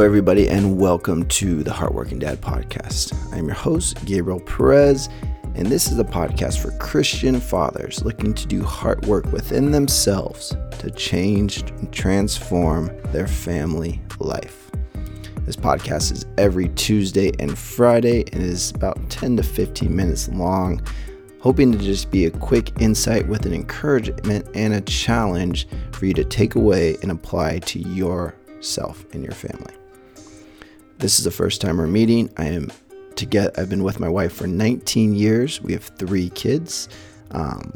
Hello, everybody, and welcome to the Heartworking Dad podcast. I'm your host, Gabriel Perez, and this is a podcast for Christian fathers looking to do heart work within themselves to change and transform their family life. This podcast is every Tuesday and Friday and is about 10 to 15 minutes long, hoping to just be a quick insight with an encouragement and a challenge for you to take away and apply to yourself and your family. This is the first time we're meeting. I am to get I've been with my wife for 19 years. We have three kids. Um,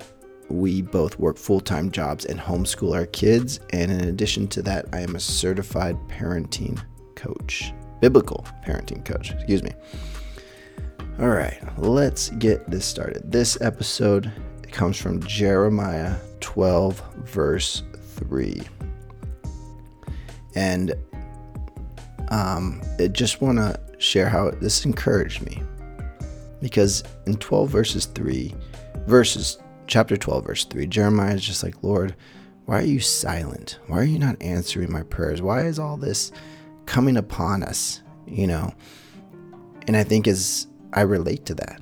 we both work full-time jobs and homeschool our kids. And in addition to that, I am a certified parenting coach, biblical parenting coach. Excuse me. All right, let's get this started. This episode comes from Jeremiah 12, verse 3. And um, I just want to share how this encouraged me. Because in 12 verses 3, verses, chapter 12, verse 3, Jeremiah is just like, Lord, why are you silent? Why are you not answering my prayers? Why is all this coming upon us? You know? And I think as I relate to that.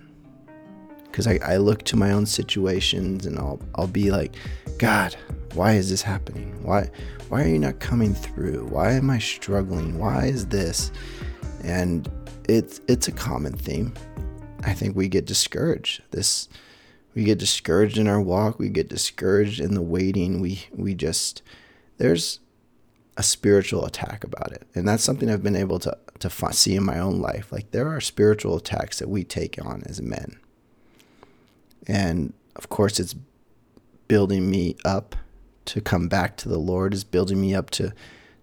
Because I, I look to my own situations and I'll I'll be like, God, why is this happening? Why why are you not coming through? Why am I struggling? Why is this? And it's it's a common theme. I think we get discouraged. This we get discouraged in our walk, we get discouraged in the waiting. We we just there's a spiritual attack about it. And that's something I've been able to to see in my own life. Like there are spiritual attacks that we take on as men. And of course it's building me up to come back to the Lord is building me up to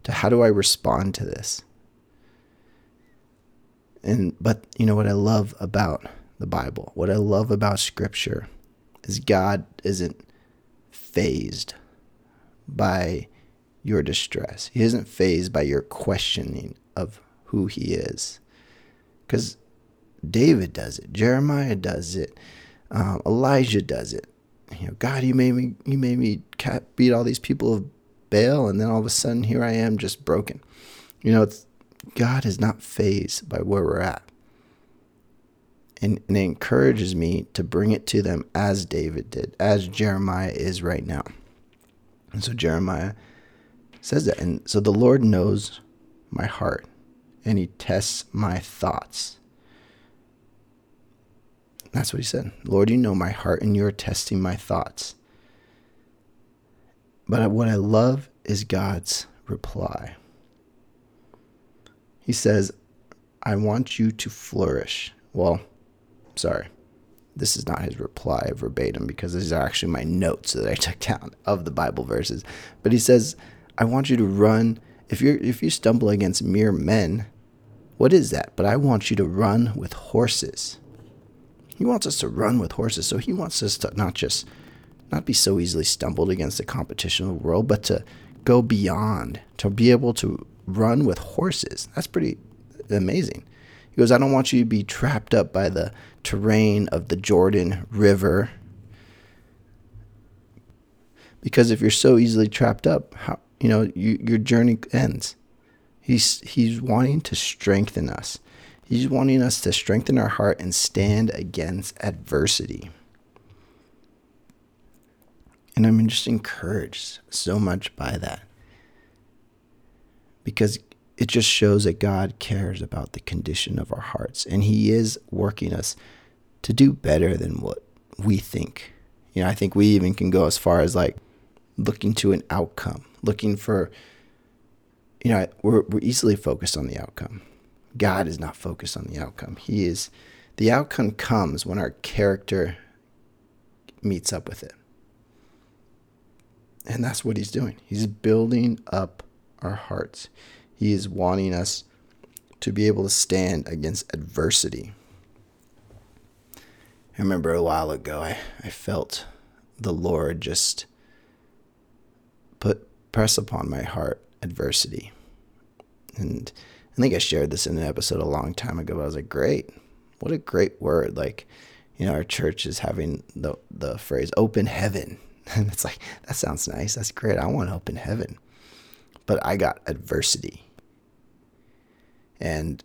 to how do I respond to this? And but you know what I love about the Bible, what I love about scripture is God isn't fazed by your distress. He isn't fazed by your questioning of who he is. Cuz David does it, Jeremiah does it, um, Elijah does it you know, God, you made me, you made me beat all these people of Baal, and then all of a sudden here I am, just broken. You know, God is not fazed by where we're at, and, and it encourages me to bring it to them as David did, as Jeremiah is right now. And so Jeremiah says that, and so the Lord knows my heart, and He tests my thoughts. That's what he said. Lord, you know my heart and you're testing my thoughts. But what I love is God's reply. He says, I want you to flourish. Well, sorry. This is not his reply verbatim because these are actually my notes that I took down of the Bible verses. But he says, I want you to run. If you if you stumble against mere men, what is that? But I want you to run with horses. He wants us to run with horses. So he wants us to not just not be so easily stumbled against the competition of the world, but to go beyond, to be able to run with horses. That's pretty amazing. He goes, I don't want you to be trapped up by the terrain of the Jordan River. Because if you're so easily trapped up, how you know you, your journey ends. He's he's wanting to strengthen us. He's wanting us to strengthen our heart and stand against adversity. And I'm just encouraged so much by that. Because it just shows that God cares about the condition of our hearts. And He is working us to do better than what we think. You know, I think we even can go as far as like looking to an outcome, looking for, you know, we're, we're easily focused on the outcome. God is not focused on the outcome. He is the outcome comes when our character meets up with it. And that's what he's doing. He's building up our hearts. He is wanting us to be able to stand against adversity. I remember a while ago, I, I felt the Lord just put press upon my heart adversity. And I think I shared this in an episode a long time ago. I was like, great. What a great word. Like, you know, our church is having the, the phrase open heaven. And it's like, that sounds nice. That's great. I want open heaven. But I got adversity. And,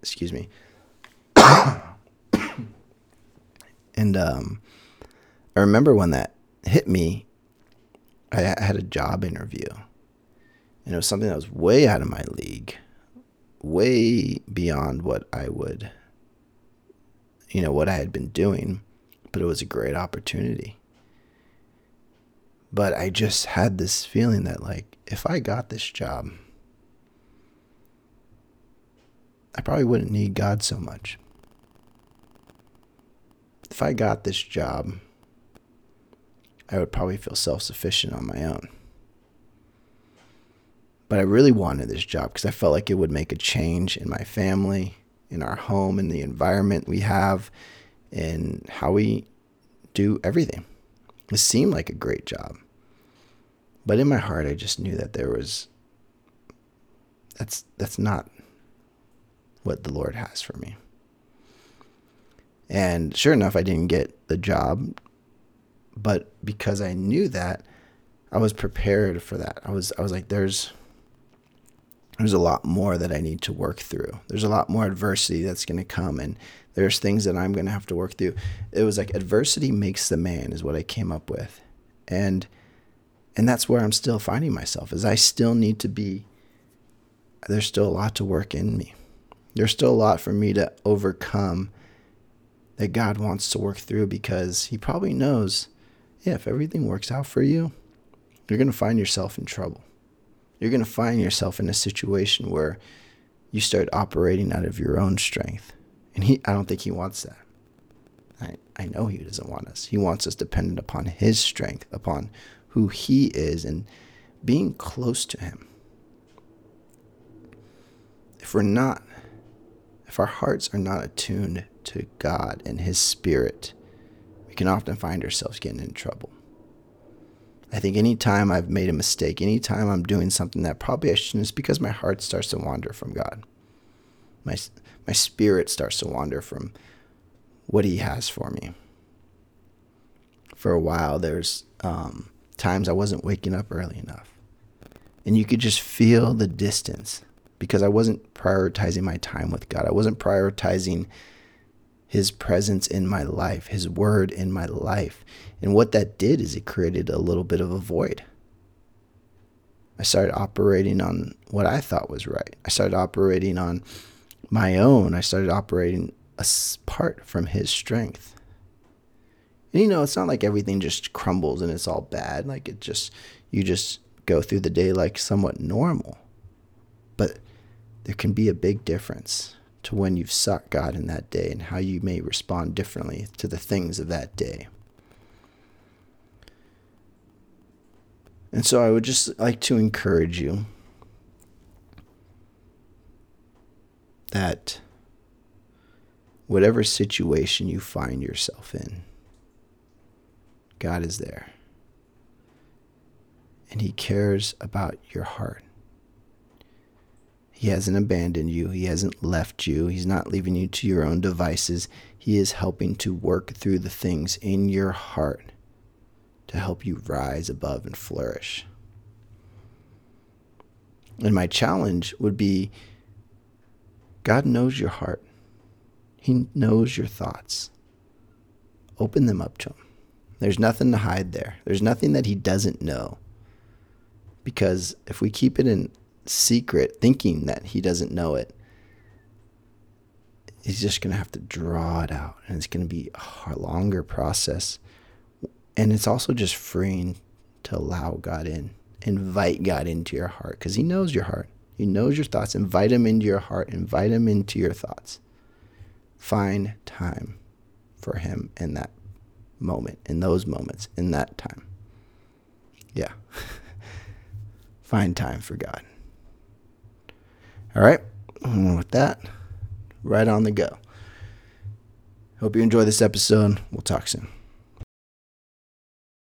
excuse me. and um, I remember when that hit me, I had a job interview. And it was something that was way out of my league, way beyond what I would, you know, what I had been doing. But it was a great opportunity. But I just had this feeling that, like, if I got this job, I probably wouldn't need God so much. If I got this job, I would probably feel self sufficient on my own. But I really wanted this job because I felt like it would make a change in my family, in our home, in the environment we have, in how we do everything. It seemed like a great job. But in my heart I just knew that there was that's that's not what the Lord has for me. And sure enough I didn't get the job, but because I knew that, I was prepared for that. I was I was like there's there's a lot more that I need to work through. There's a lot more adversity that's going to come and there's things that I'm going to have to work through. It was like adversity makes the man is what I came up with. And and that's where I'm still finding myself is I still need to be there's still a lot to work in me. There's still a lot for me to overcome that God wants to work through because he probably knows yeah, if everything works out for you, you're going to find yourself in trouble. You're going to find yourself in a situation where you start operating out of your own strength. And he I don't think he wants that. I, I know he doesn't want us. He wants us dependent upon his strength, upon who he is and being close to him. If we're not if our hearts are not attuned to God and his spirit, we can often find ourselves getting in trouble. I think anytime I've made a mistake, anytime I'm doing something that probably I shouldn't, it's because my heart starts to wander from God. My, my spirit starts to wander from what He has for me. For a while, there's um, times I wasn't waking up early enough. And you could just feel the distance because I wasn't prioritizing my time with God. I wasn't prioritizing his presence in my life, his word in my life. And what that did is it created a little bit of a void. I started operating on what I thought was right. I started operating on my own. I started operating apart from his strength. And you know, it's not like everything just crumbles and it's all bad. Like it just, you just go through the day like somewhat normal. But there can be a big difference to when you've sought God in that day and how you may respond differently to the things of that day. And so I would just like to encourage you that whatever situation you find yourself in, God is there. And He cares about your heart. He hasn't abandoned you. He hasn't left you. He's not leaving you to your own devices. He is helping to work through the things in your heart to help you rise above and flourish. And my challenge would be God knows your heart, He knows your thoughts. Open them up to Him. There's nothing to hide there, there's nothing that He doesn't know. Because if we keep it in secret, thinking that he doesn't know it, he's just going to have to draw it out. And it's going to be a longer process. And it's also just freeing to allow God in, invite God into your heart because he knows your heart. He knows your thoughts. Invite him into your heart, invite him into your thoughts. Find time for him in that moment, in those moments, in that time. Yeah. Find time for God. All right. And with that, right on the go. Hope you enjoy this episode. We'll talk soon.